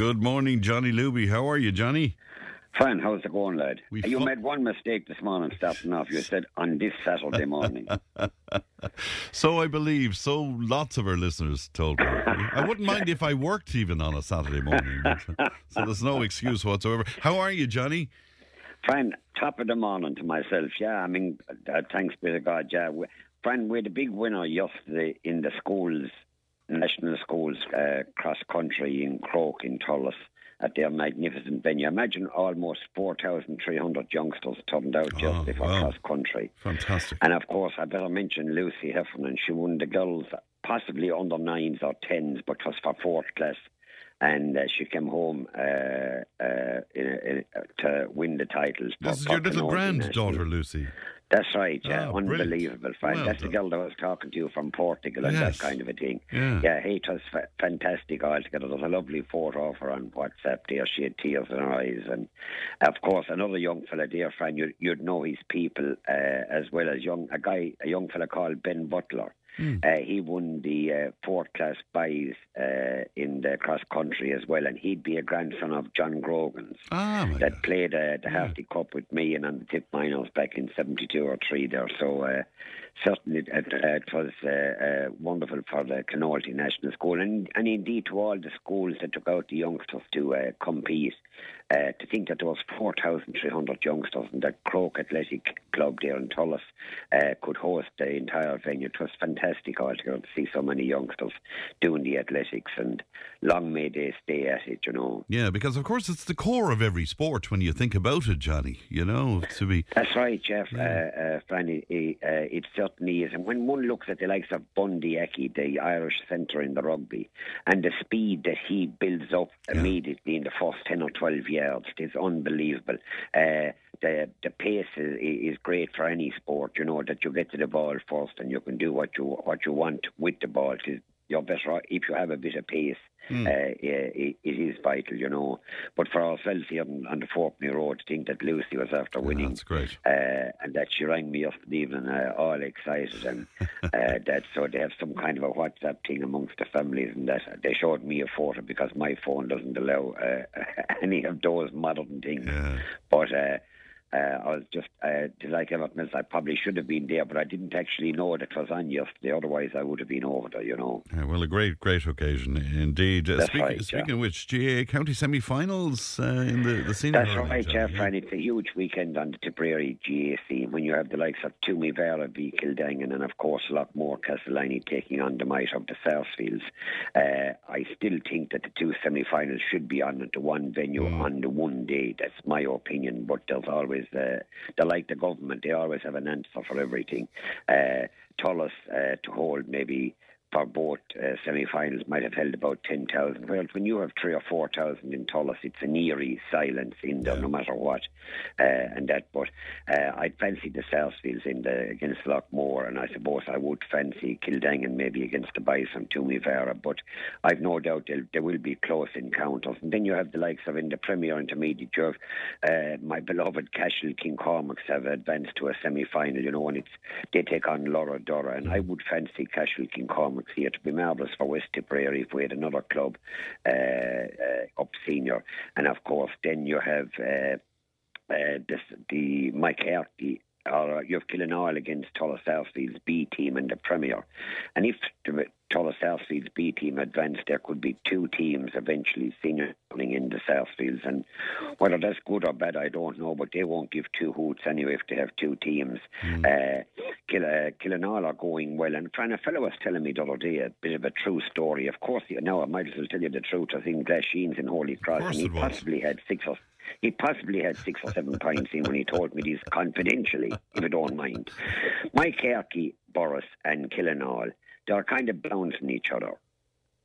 Good morning, Johnny Luby. How are you, Johnny? Fine, how's it going, lad? We you fu- made one mistake this morning starting off. You said on this Saturday morning. So I believe. So lots of our listeners told me. I wouldn't mind if I worked even on a Saturday morning. But, so there's no excuse whatsoever. How are you, Johnny? Fine, top of the morning to myself. Yeah, I mean, uh, thanks be to God. Yeah, we, friend, we're the big winner yesterday in the schools, national schools, uh, cross country in Croke in Thurles at their magnificent venue. Imagine almost 4,300 youngsters turned out Oh, yesterday for wow. cross country. Fantastic. And of course, I better mention Lucy Heffernan. She won the girls, possibly under nines or tens, because for fourth class. And uh, she came home uh, uh, in, in, to win the titles. This is your little granddaughter. Lucy. That's right, yeah. Oh. Unbelievable. Well That's the girl that I was talking to you from Portugal and Yes. that kind of a thing. Yeah. Yeah, it was fa- fantastic altogether. There's a lovely photo of her on WhatsApp there. She had tears in her eyes. And, of course, another young fella there, friend, you'd, you'd know his people uh, as well as young a guy, a young fella called Ben Butler. Hmm. Uh, he won the uh, fourth class buys uh, in the cross country as well, and he'd be a grandson of John Grogan's Ah, that God. played uh, the Harty Cup with me and on the tip finals back in 72 or 3 there. So uh, certainly it, uh, it was uh, uh, wonderful for the Clonoulty National School and, and indeed to all the schools that took out the youngsters to uh, compete. Uh, to think that there was 4,300 youngsters and that Croke Athletic Club there in Thurles uh, could host the entire venue. It was fantastic altogether to see so many youngsters doing the athletics and long may they stay at it, you know. Yeah, because of course it's the core of every sport when you think about it, Johnny. You know, to be. That's right, Jeff. Uh, uh, Fran, it, it certainly is. And when one looks at the likes of Bundee Aki, the Irish centre in the rugby, and the speed that he builds up immediately in the first 10 or 12 yards, it is unbelievable. Uh, the the pace is, is great for any sport, you know, that you get to the ball first and you can do what you what you want with the ball. 'cause You're better off if you have a bit of pace. Hmm. Uh, it, it is vital, you know. But for ourselves here on, on the Fourpenny Road, to think that Lucy was after winning That's great. uh, and that she rang me yesterday evening, uh, all excited, and uh, that so they have some kind of a WhatsApp thing amongst the families, and that they showed me a photo because my phone doesn't allow uh, any of those modern things. Yeah. But uh, uh, I was just uh, like everything else. I probably should have been there, but I didn't actually know that it was on yesterday. Otherwise, I would have been over there, you know. Yeah, well, a great, great occasion indeed. Uh, That's speak- right, speaking yeah. of which, GAA County semi-finals uh, in the the senior. That's right, Johnny, Jeff. yeah. And it's a huge weekend on the Tipperary GAA scene when you have the likes of Toomevara v Kildangan and, of course, Loughmore-Castleiney taking on the might of the Sarsfields. Uh, I still think that the two semi finals should be on at the one venue on the one day. That's my opinion. But there's always, uh, they're like the government, they always have an answer for everything. Uh, Thurles uh, to hold maybe for both uh, semi-finals might have held about 10,000. Well, when you have three or 4,000 in Thurles, it's an eerie silence in there, no matter what. Uh, and that, but uh, I'd fancy the Sarsfields in the, against Loughmore, and I suppose I would fancy Kildangan maybe against the Bison, Toomevara, but I've no doubt there, will be close encounters. And then you have the likes of in the Premier Intermediate, you have uh, my beloved Cashel King Cormacs have advanced to a semi-final, you know, and it's they take on Lorrha-Dorrha, and I would fancy Cashel King Cormacs here to be marvellous for West Tipperary if we had another club uh, uh, up senior, and of course then you have uh, uh, this, the Moycarkey. Or you have Killenaule against Thurles Sarsfield's B team in the Premier. And if Thurles Sarsfield's B team advanced, there could be two teams eventually senior in the Sarsfields. And whether that's good or bad, I don't know, but they won't give two hoots anyway if they have two teams. Uh, Kill, uh, Killenaule are going well. And Fran, a fellow was telling me the other day a bit of a true story. Of course, you know, I might as well tell you the truth. I think Glasheen's in Holy Cross, and he possibly had six or he possibly had six or seven pints in when he told me this confidentially, if you don't mind. Mike Harkey, Borris, and Killenaule, they're kind of bouncing each other.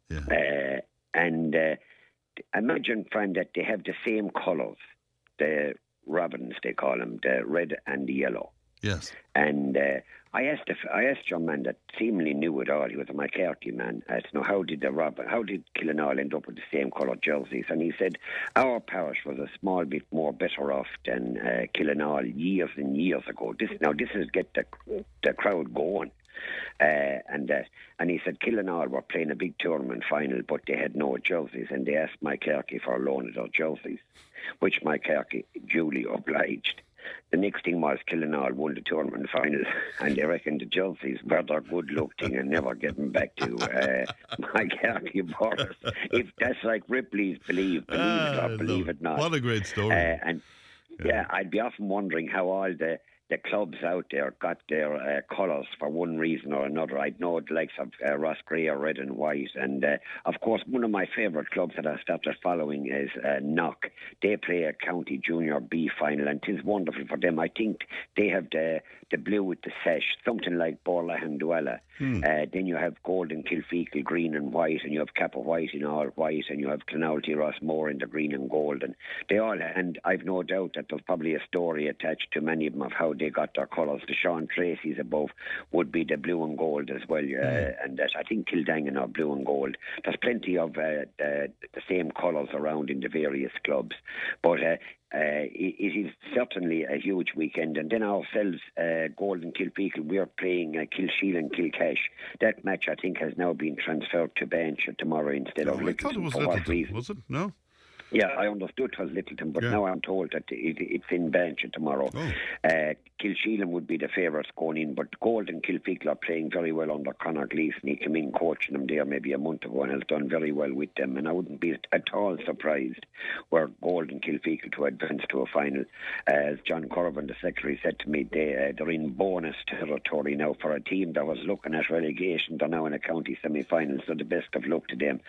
Yeah. Uh, and uh, imagine, friend, that they have the same colours, the robins, they call them, the red and the yellow. Yes. And uh, I asked the, I asked your man that seemingly knew it all. He was a McCarthy man. I asked, "No, how did the Rob, how did Killenaule end up with the same colour jerseys?" And he said, "Our parish was a small bit more better off than uh, Killenaule years and years ago. This now this is get the the crowd going." Uh, and uh, and he said Killenaule were playing a big tournament final, but they had no jerseys, and they asked Moycarkey for a loan of their jerseys, which Moycarkey duly obliged. The next thing was Killenaule won the tournament final, and they reckon the jerseys were their good luck thing and never getting back to uh, Moycarkey Borris. If that's like Ripley's believe, believe it Ah, or believe look, it not. What a great story. Uh, and yeah. I'd be often wondering how all the, the clubs out there got their uh, colours for one reason or another. I'd know the likes of uh, Rosegreen or red and white. And uh, of course, one of my favourite clubs that I started following is uh, Knock. They play a county junior B final, and it is wonderful for them. I think they have the the blue with the sash, something like Boherlahan-Dualla. Uh, then you have Golden Kilfeacle green and white, and you have Cappawhite in all white, and you have Clonoulty Ross Rossmore in the green and gold. And they all, and I've no doubt that there's probably a story attached to many of them of how they got their colours. The Sean Treacy's above would be the blue and gold as well, uh, and that I think Kildangan are blue and gold. There's plenty of uh, the, the same colours around in the various clubs, but. Uh, it, it is certainly a huge weekend. And then ourselves, uh, Golden Kilfeacle, we're playing uh, Kilsheelan-Kilcash. That match, I think, has now been transferred to Bansha tomorrow instead Oh, of I thought it Littleton. was For what Littleton. reason? Was it? No? Yeah, I understood it was Littleton, but Yeah. now I'm told that it, it's in bench tomorrow. Oh. Uh, Kilsheelan would be the favourites going in, but Golden Kilfeacle are playing very well under Conor Gleeson. He came in coaching them there maybe a month ago and has done very well with them. And I wouldn't be at all surprised were Golden Kilfeacle to advance to a final. as John Corvin, the secretary, said to me, they, uh, they're in bonus territory now for a team that was looking at relegation. They're now in a county semi-final, so the best of luck to them.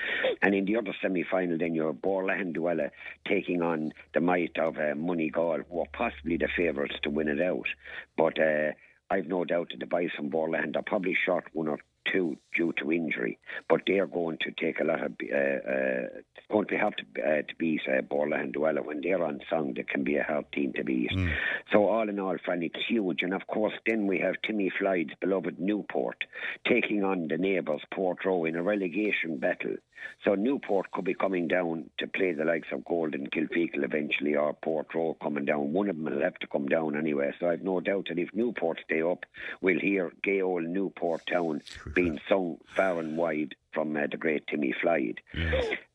And in the other semi-final, then you're Boherlahan Dualla taking on the might of uh, Moneygall, who are possibly the favourites to win it out. But uh, I've no doubt that the boys from Boherlahan are probably short one or two due to injury, but they're going to take a lot of. Uh, uh, it's going to be hard to, uh, to beat uh, Boherlahan Dualla when they're on song. They can be a hard team to beat. So all in all, Fran, it's huge. And of course, then we have Timmy Floyd's beloved Newport taking on the neighbours Portroe in a relegation battle. So Newport could be coming down to play the likes of Golden Kilfeacle eventually, or Portroe coming down. One of them will have to come down anyway. So I've no doubt that if Newport stay up, we'll hear gay old Newport Town being sung far and wide from uh, the great Timmy Floyd.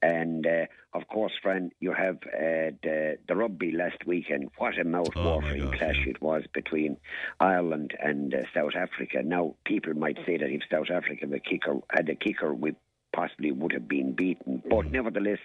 And uh, of course, friend, you have uh, the the rugby last weekend. What a Oh, mouth-watering gosh, clash yeah. it was between Ireland and uh, South Africa. Now, people might say that if South Africa the kicker had a kicker, we possibly would have been beaten. But Mm. nevertheless,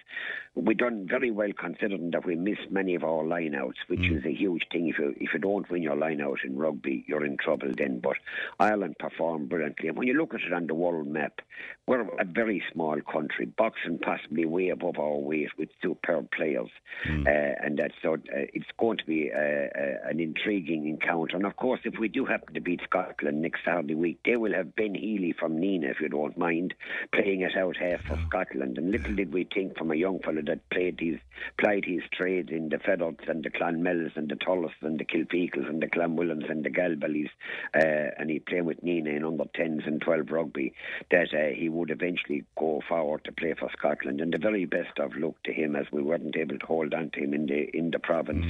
we done very well considering that we missed many of our lineouts, which Mm. is a huge thing. If you if you don't win your lineout in rugby, you're in trouble then. But Ireland performed brilliantly, and when you look at it on the world map, we're a very small country, boxing possibly way above our weight with superb players, Mm. uh, and that's so uh, it's going to be uh, uh, an intriguing encounter. And of course, if we do happen to beat Scotland next Saturday week, they will have Ben Healy from Nenagh, if you don't mind, playing it out half for Scotland. And little did we think from a young fellow that played his plied his trade in the Feathers and the Clonmells and the Thurles and the Kilfeacles and the Clanwillans and the Galballys, uh, and he played with Nenagh in under 10s and 12 rugby, that uh, he would eventually go forward to play for Scotland. And the very best of luck to him as we weren't able to hold on to him in the in the province.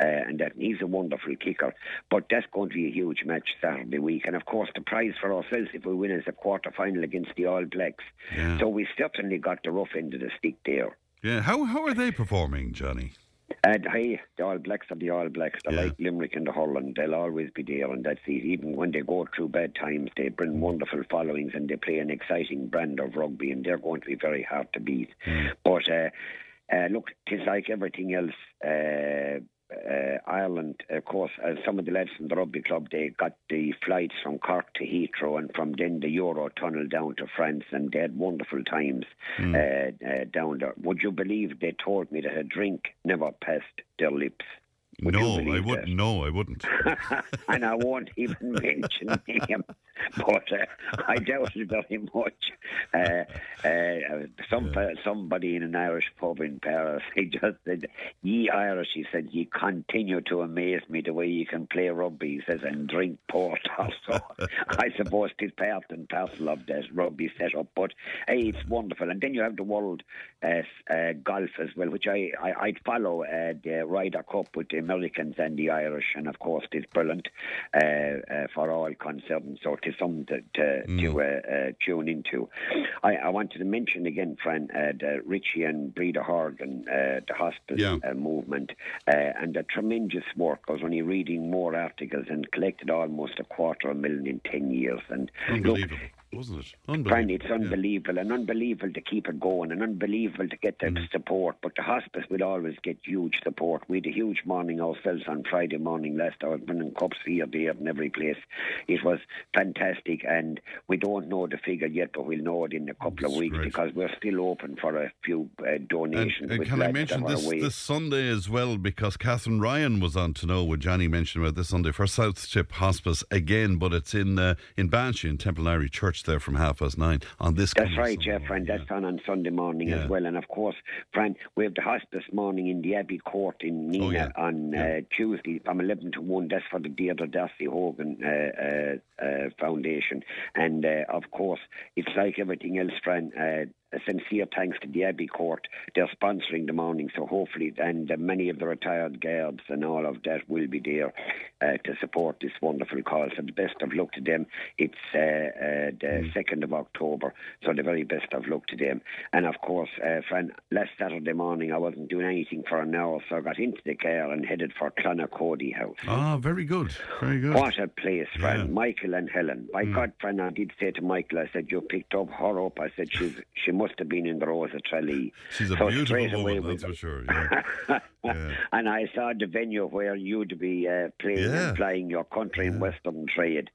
Uh, and that he's a wonderful kicker. But that's going to be a huge match Saturday week. And of course, the prize for ourselves if we win is a quarter final against the All Blacks. Yeah. So we certainly got the rough end of the stick there. Yeah. How how are they performing, Johnny? And hey, the All Blacks are the All Blacks. They're Yeah. like Limerick and the Holland. They'll always be there, and that's it. Even when they go through bad times, they bring wonderful followings and they play an exciting brand of rugby, and they're going to be very hard to beat. But uh, uh, look, it's like everything else. Uh, uh, Ireland, of course, uh, some of the lads from the rugby club, they got the flights from Cork to Heathrow and from then the Euro tunnel down to France, and they had wonderful times uh, uh, down there. Would you believe they told me that a drink never passed their lips? Would no, I wouldn't. that? No, I wouldn't. and I won't even mention him, but uh, I doubt it very much. Uh, uh, some somebody in an Irish pub in Paris, he just said, "Ye Irish," he said, "ye continue to amaze me the way you can play rugby," he says, "and drink port." Also, I suppose it's part and parcel of that rugby setup. But hey, it's wonderful. And then you have the world uh, uh, golf as well, which I, I I'd follow uh, the Ryder Cup with the Americans and the Irish, and of course it's brilliant uh, uh, for all concerned. So it's something to to, Mm. to uh, uh, tune into. I, I wanted to mention again, friend, uh, the Richie and Breda Horgan, uh, the hospice Yeah. uh, movement, uh, and the tremendous work. I was only reading more articles and collected almost a quarter of a million in ten years. And look, wasn't it? Unbelievable. It's yeah. unbelievable and unbelievable to keep it going and unbelievable to get the Mm. support. But the hospice will always get huge support. We had a huge morning ourselves on Friday morning last hour, winning cups here, there, and every place. It was fantastic, and we don't know the figure yet, but we'll know it in a couple of weeks great. because we're still open for a few uh, donations. and with can I mention this this Sunday as well? Because Catherine Ryan was on to know what Johnny mentioned about this Sunday for South Tipp Hospice again, but it's in uh, in Bansha in Temple Mary Church there from half past nine on this. That's right, yeah, friend. That's on on Sunday morning Yeah. as well. And of course, friend, we have the hospice morning in the Abbey Court in Nenagh Oh, yeah. on Yeah. Uh, Tuesday from 11 to 1. That's for the Deirdre Darcy Hogan uh, uh, uh, Foundation. And uh, of course, it's like everything else, friend. A sincere thanks to the Abbey Court. They're sponsoring the morning, so hopefully, and uh, many of the retired guards and all of that will be there uh, to support this wonderful cause. So the best of luck to them. It's uh, uh, the 2nd of October, so the very best of luck to them. And of course, uh, friend, last Saturday morning I wasn't doing anything for an hour, so I got into the car and headed for Clonacody House. Ah, very good, very good. What a place, friend. Yeah. Michael and Helen. My God, friend, I did say to Michael, I said, you picked up her up. I said, she's, she must have been in the Rose of Tralee. She's a So beautiful woman, that's for sure. Yeah. Yeah. and I saw the venue where you'd be uh, playing Yeah. and flying your country in Western trade.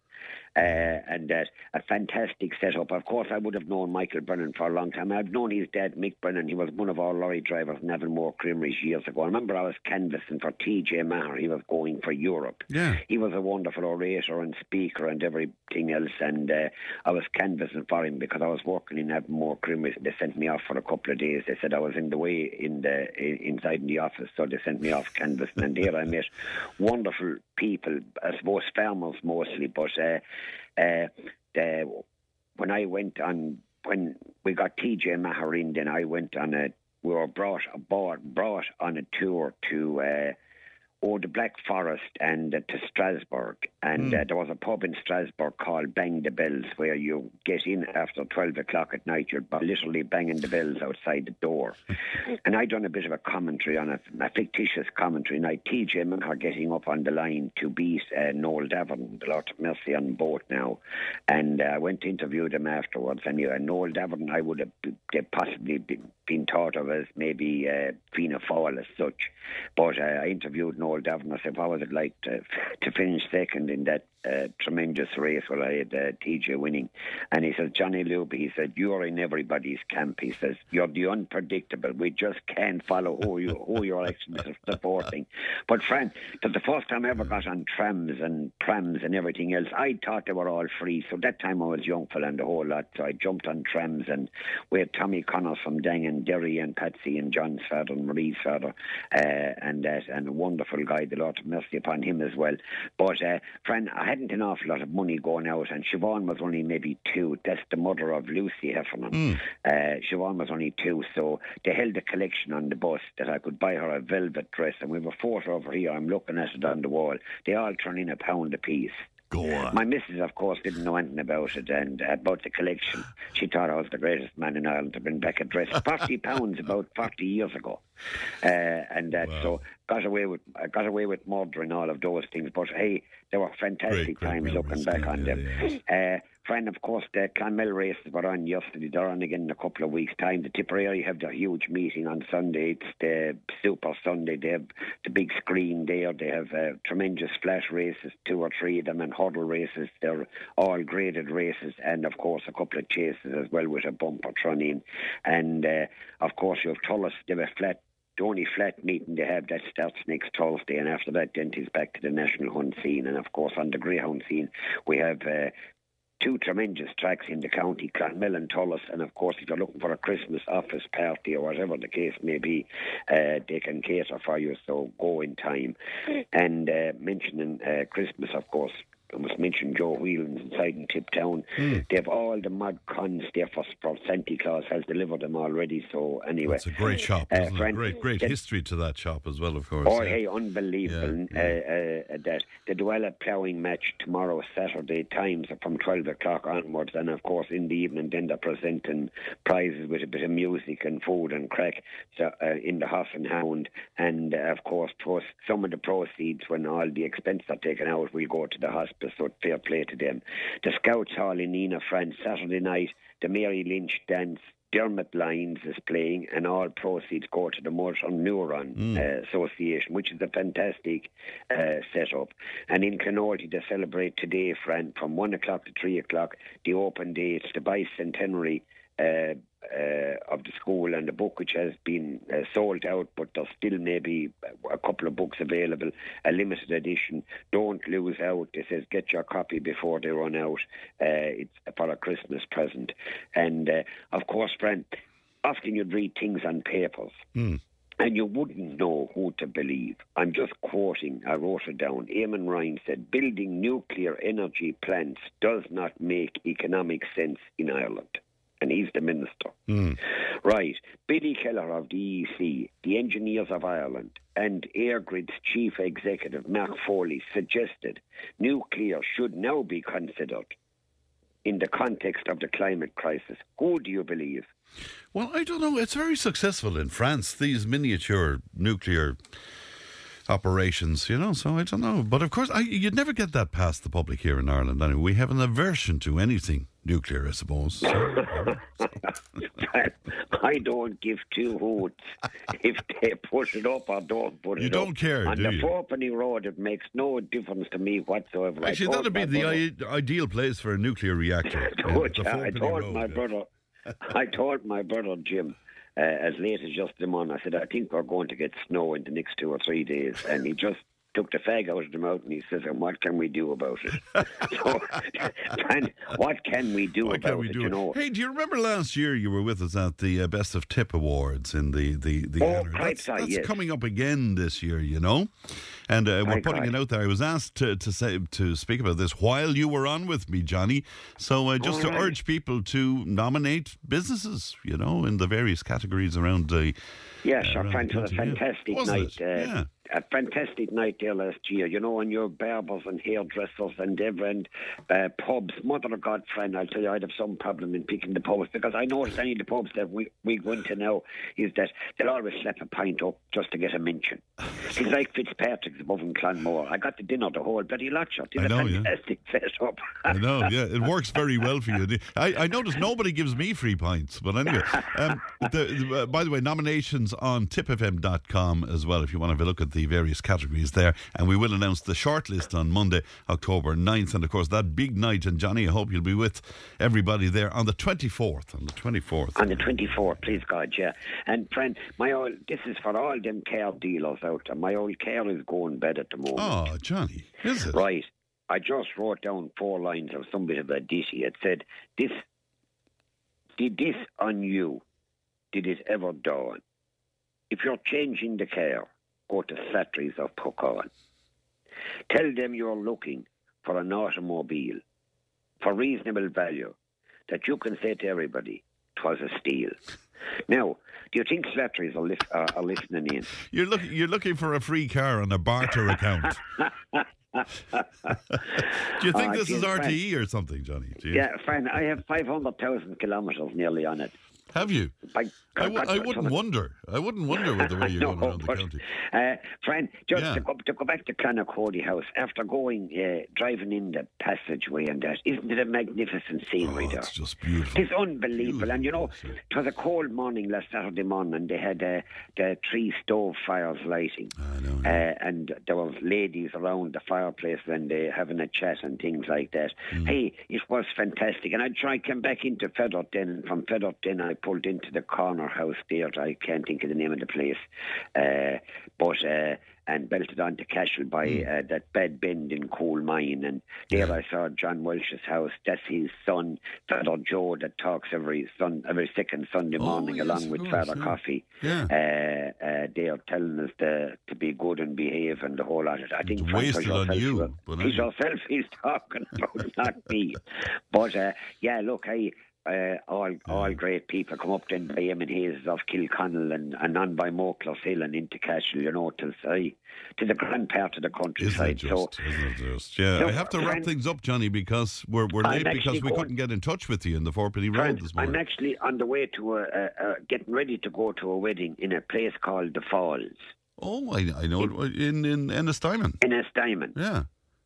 Uh, and uh, a fantastic setup. Of course, I would have known Michael Brennan for a long time. I've known his dad, Mick Brennan. He was one of our lorry drivers in Avonmore Creameries years ago. I remember I was canvassing for TJ Maher. He was going for Europe. Yeah. He was a wonderful orator and speaker and everything else. And uh, I was canvassing for him because I was working in Avonmore Creameries. They sent me off for a couple of days. They said I was in the way in the in, inside in the office, so they sent me off canvassing. And there I met wonderful people, I suppose farmers mostly, but uh, uh, the, when I went on when we got TJ Maher in, then I went on a we were brought aboard brought on a tour to. Uh, Oh, the Black Forest and uh, to Strasbourg. And uh, there was a pub in Strasbourg called Bang the Bells where you get in after 12 o'clock at night. You're literally banging the bells outside the door. and I done a bit of a commentary on it, a fictitious commentary. And I TJ Maher getting up on the line to beat uh, Noel Davern, the Lord of Mercy on boat now. And uh, I went to interview them afterwards. And uh, Noel Davern, I would have they possibly been, been thought of as maybe uh, Fianna Fáil as such. But uh, I interviewed Noel Davern. I said, what was it like to, to finish second in that uh, tremendous race where I had uh, TJ winning? And he said, Johnny Luby, he said, you're in everybody's camp. He says, you're the unpredictable. We just can't follow who, you, who you're actually supporting. But, friend, that the first time I ever got on trams and prams and everything else, I thought they were all free. So that time I was young fella and the whole lot. So I jumped on trams and we had Tommy Connors from Dang and Derry and Patsy and John's father and Marie's father uh, and that and a wonderful guy, the Lord have mercy upon him as well. But, uh, friend, I hadn't an awful lot of money going out and Siobhan was only maybe two. That's the mother of Lucy Heffernan. Uh, Siobhan was only two, so they held a collection on the bus that I could buy her a velvet dress and we have a photo over here. I'm looking at it on the wall. They all turn in a pound apiece. Go on. My missus, of course, didn't know anything about it and uh, about the collection. She thought I was the greatest man in Ireland to bring back a dress. Forty pounds about forty years ago, uh, and that so got away with I got away with murder and all of those things. But hey, they were fantastic Great, great times looking back yeah, on yeah, them. Uh, friend, of course, the Clonmel races were on yesterday. They're on again in a couple of weeks' time. The Tipperary have their huge meeting on Sunday. It's the Super Sunday. They have the big screen there. They have uh, tremendous flash races, two or three of them, and hurdle races. They're all graded races, and of course, a couple of chases as well with a bumper thrown in. And uh, of course, you have Thurles. They a flat the only flat meeting they have that starts next Thursday, and after that, it's back to the national hunt scene. And of course, on the greyhound scene, we have uh, two tremendous tracks in the county, Clonmel and Thurles. And of course, if you're looking for a Christmas office party or whatever the case may be, uh, they can cater for you. So go in time. And uh, mentioning uh, Christmas, of course. I must mention Joe Whelan's inside in Tiptown. Mm. They have all the mod cons there for, for Santa Claus has delivered them already. So anyway, it's a great shop. Uh, friend, great, great the, history to that shop as well, of course. Oh, yeah. hey, unbelievable! Yeah, yeah. Uh, uh, that the Dualla ploughing match tomorrow, Saturday times from twelve o'clock onwards, and of course in the evening then they're presenting prizes with a bit of music and food and crack so, uh, in the Hoss and Hound, and uh, of course, some of the proceeds when all the expenses are taken out will go to the hospice. So fair play to them. The Scouts Hall in Nenagh, France, Saturday night. The Mary Lynch dance Dermot Lyons is playing, and all proceeds go to the Motor Neuron mm. uh, Association, which is a fantastic uh, setup. And in Clonoulty, they celebrate today, friend, from 1 o'clock to 3 o'clock, the open day. It's the bicentenary uh, uh, of the school and the book which has been uh, sold out, but there's still maybe a couple of books available, a limited edition. Don't lose out. It says get your copy before they run out. Uh, it's for a Christmas present. And uh, of course, friend, often you'd read things on papers. Mm. And you wouldn't know who to believe. I'm just quoting, I wrote it down. Eamon Ryan said, building nuclear energy plants does not make economic sense in Ireland and he's the minister. Mm. Right. Billy Keller of the EEC, the Engineers of Ireland, and EirGrid's chief executive, Mark Foley, suggested nuclear should now be considered in the context of the climate crisis. Who do you believe? Well, I don't know. It's very successful in France, these miniature nuclear operations, you know. So I don't know, but of course, I, you'd never get that past the public here in Ireland. Anyway, we have an aversion to anything nuclear, I suppose. So, I don't give two hoots if they push it up or don't put you it up. You don't care, On do the you? Fourpenny Road, it makes no difference to me whatsoever. Actually, that'd be the I- ideal place for a nuclear reactor. I told, I told Road, my brother. I told my brother Jim uh, as late as just the month. I said, I think we're going to get snow in the next two or three days. And he just took the fag out of the mouth and he says, and what can we do about it? so, and what can we do what about we it, do? you know? Hey, do you remember last year you were with us at the uh, Best of Tipp Awards in the, the, the oh, That's, that's yes. coming up again this year, you know? And uh, we're putting it out there. I was asked to, to say to speak about this while you were on with me, Johnny. So uh, just to urge people to nominate businesses, you know, in the various categories around the. Yes, uh, a fantastic night. Uh, yeah a fantastic night there last year, you know, and your barbers and hairdressers and different uh, pubs. Mother of God, friend, I'll tell you, I'd have some problem in picking the pubs because I noticed any of the pubs that we, we go into now is that they'll always slap a pint up just to get a mention. It's like Fitzpatrick's above in Clonmore. I got the dinner the whole bloody lot shot. It's I know, a fantastic yeah. setup. I know, yeah. It works very well for you. I, I notice nobody gives me free pints, but anyway. Um, the, the, uh, by the way, nominations on tipfm.com as well if you want to have a look at the various categories there. And we will announce the shortlist on Monday, October 9th. And of course, that big night. And Johnny, I hope you'll be with everybody there on the 24th. On the 24th. On the 24th, please God, yeah. And friend, my old, this is for all them car dealers out there. My old car is going bad at the moment. Oh, Johnny, is it? Right. I just wrote down four lines of some bit of a ditty. It said, This did this on you? Did it ever dawn? If you're changing the car, go to Slattery's of Puckane. Tell them you're looking for an automobile for reasonable value that you can say to everybody, "'twas a steal." Now, do you think Slattery's are, li- uh, are listening in? You're looking. You're looking for a free car on a barter account. do you think uh, this is RTE or something, Johnny? Yeah, fine. I have 500,000 kilometres nearly on it. Have you? By, I w- I wouldn't wonder. I wouldn't wonder with the way you're no, going around the county. Uh, friend, just yeah. to, go, to, go, back to Clonacody House, after going, uh, driving in the passageway and that, isn't it a magnificent scenery oh, there? It's just beautiful. It's unbelievable. Beautiful, and you know, it was a cold morning last Saturday morning, and they had uh, the three stove fires lighting. I know. Uh, and there were ladies around the fireplace and they having a chat and things like that. Mm. Hey, it was fantastic. And I tried come back into Featherton, and from Featherton I pulled into the corner house there. I can't think of the name of the place, uh, but. Uh, and belted onto Cashel by mm. uh, that bed bend in Coal Mine. And there I saw John Welsh's house. That's his son, Father Joe, that talks every sun, every second Sunday oh, morning oh, yes, along with course, Father yeah. Coffee. Yeah. Uh, uh, they are telling us to, to be good and behave and the whole lot of. I think it's wasted on you. He's yourself he's talking about, not me. But uh, yeah, look, I uh, all all great people come up then by him and his off Kilconnell and, and on by Mokeless Hill and into Cashel, you know, to say to the grand part of the countryside. Isn't just, so, isn't just? Yeah, so, I have to wrap things up, Johnny, because we're we're late because we couldn't get in touch with you in the Fourpenny Road this morning. I'm actually on the way to a, a, a, getting ready to go to a wedding in a place called the Falls. Oh, I, I know in in. In Ennistymon. Yeah,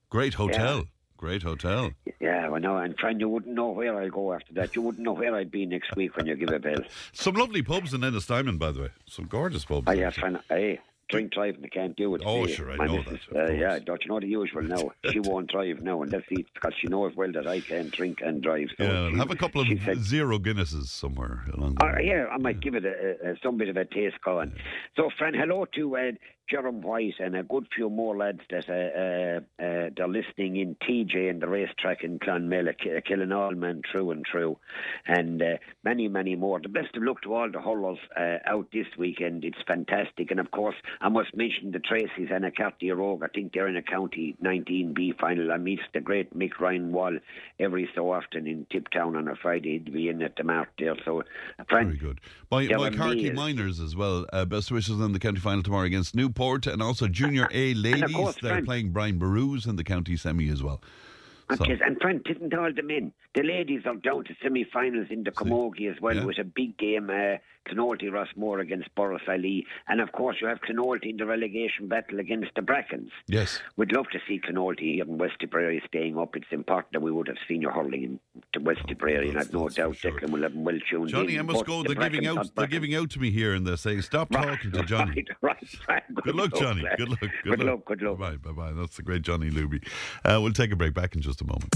great hotel. Yeah. Great hotel. Yeah, well, no, and friend, you wouldn't know where I'd go after that. You wouldn't know where I'd be next week when you give a bell. Some lovely pubs in Ennistymon, by the way. Some gorgeous pubs. Oh, yeah, friend. Hey, drink driving, they can't do it. Oh, sure, I know missus, that. Uh, yeah, don't you know the usual now? she won't drive now, and that's it, because she knows well that I can't drink and drive. So yeah, she, have a couple of said, zero Guinnesses somewhere along the uh, Yeah, I might give it a, a, some bit of a taste going. Yeah. So, friend, hello to uh, Jerome White and a good few more lads that uh, uh, uh, they're listening in TJ and the racetrack in Clonmel, are killing all men true and true, and uh, many, many more. The best of luck to all the hurlers uh, out this weekend. It's fantastic. And of course, I must mention the Tracy's and a Cartier Rogue. I think they're in a County 19B final. I meet the great Mick Ryan Wall every so often in Tiptown on a Friday. He'd be in at the Mart there. So, Very good. By, by Carty Miners as well. Uh, best wishes in the county final tomorrow against Newport. Newport and also Junior A ladies. Course, They're Frank. playing Brian Boru's in the county semi as well. So. And Frank didn't all the men. The ladies are down to semi-finals in the Camogie as well yeah. with a big game. Uh, Clonoulty Rossmore against Borrisoleigh. And of course, you have Clonoulty in the relegation battle against the Brackens. Yes. We'd love to see here in West Tipperary staying up. It's important that we would have senior hurling in to West oh, Tipperary, and I've no doubt sure. Declan will have them well tuned Johnny, in. I must go. The they're giving out. They're giving out to me here, and they're saying, "Stop right, talking to Johnny." Right, right, right. Good, good, luck, Johnny. Good luck. Good, good luck. luck. Good luck. Bye, bye. That's the great Johnny Luby. Uh, we'll take a break. Back in just a moment.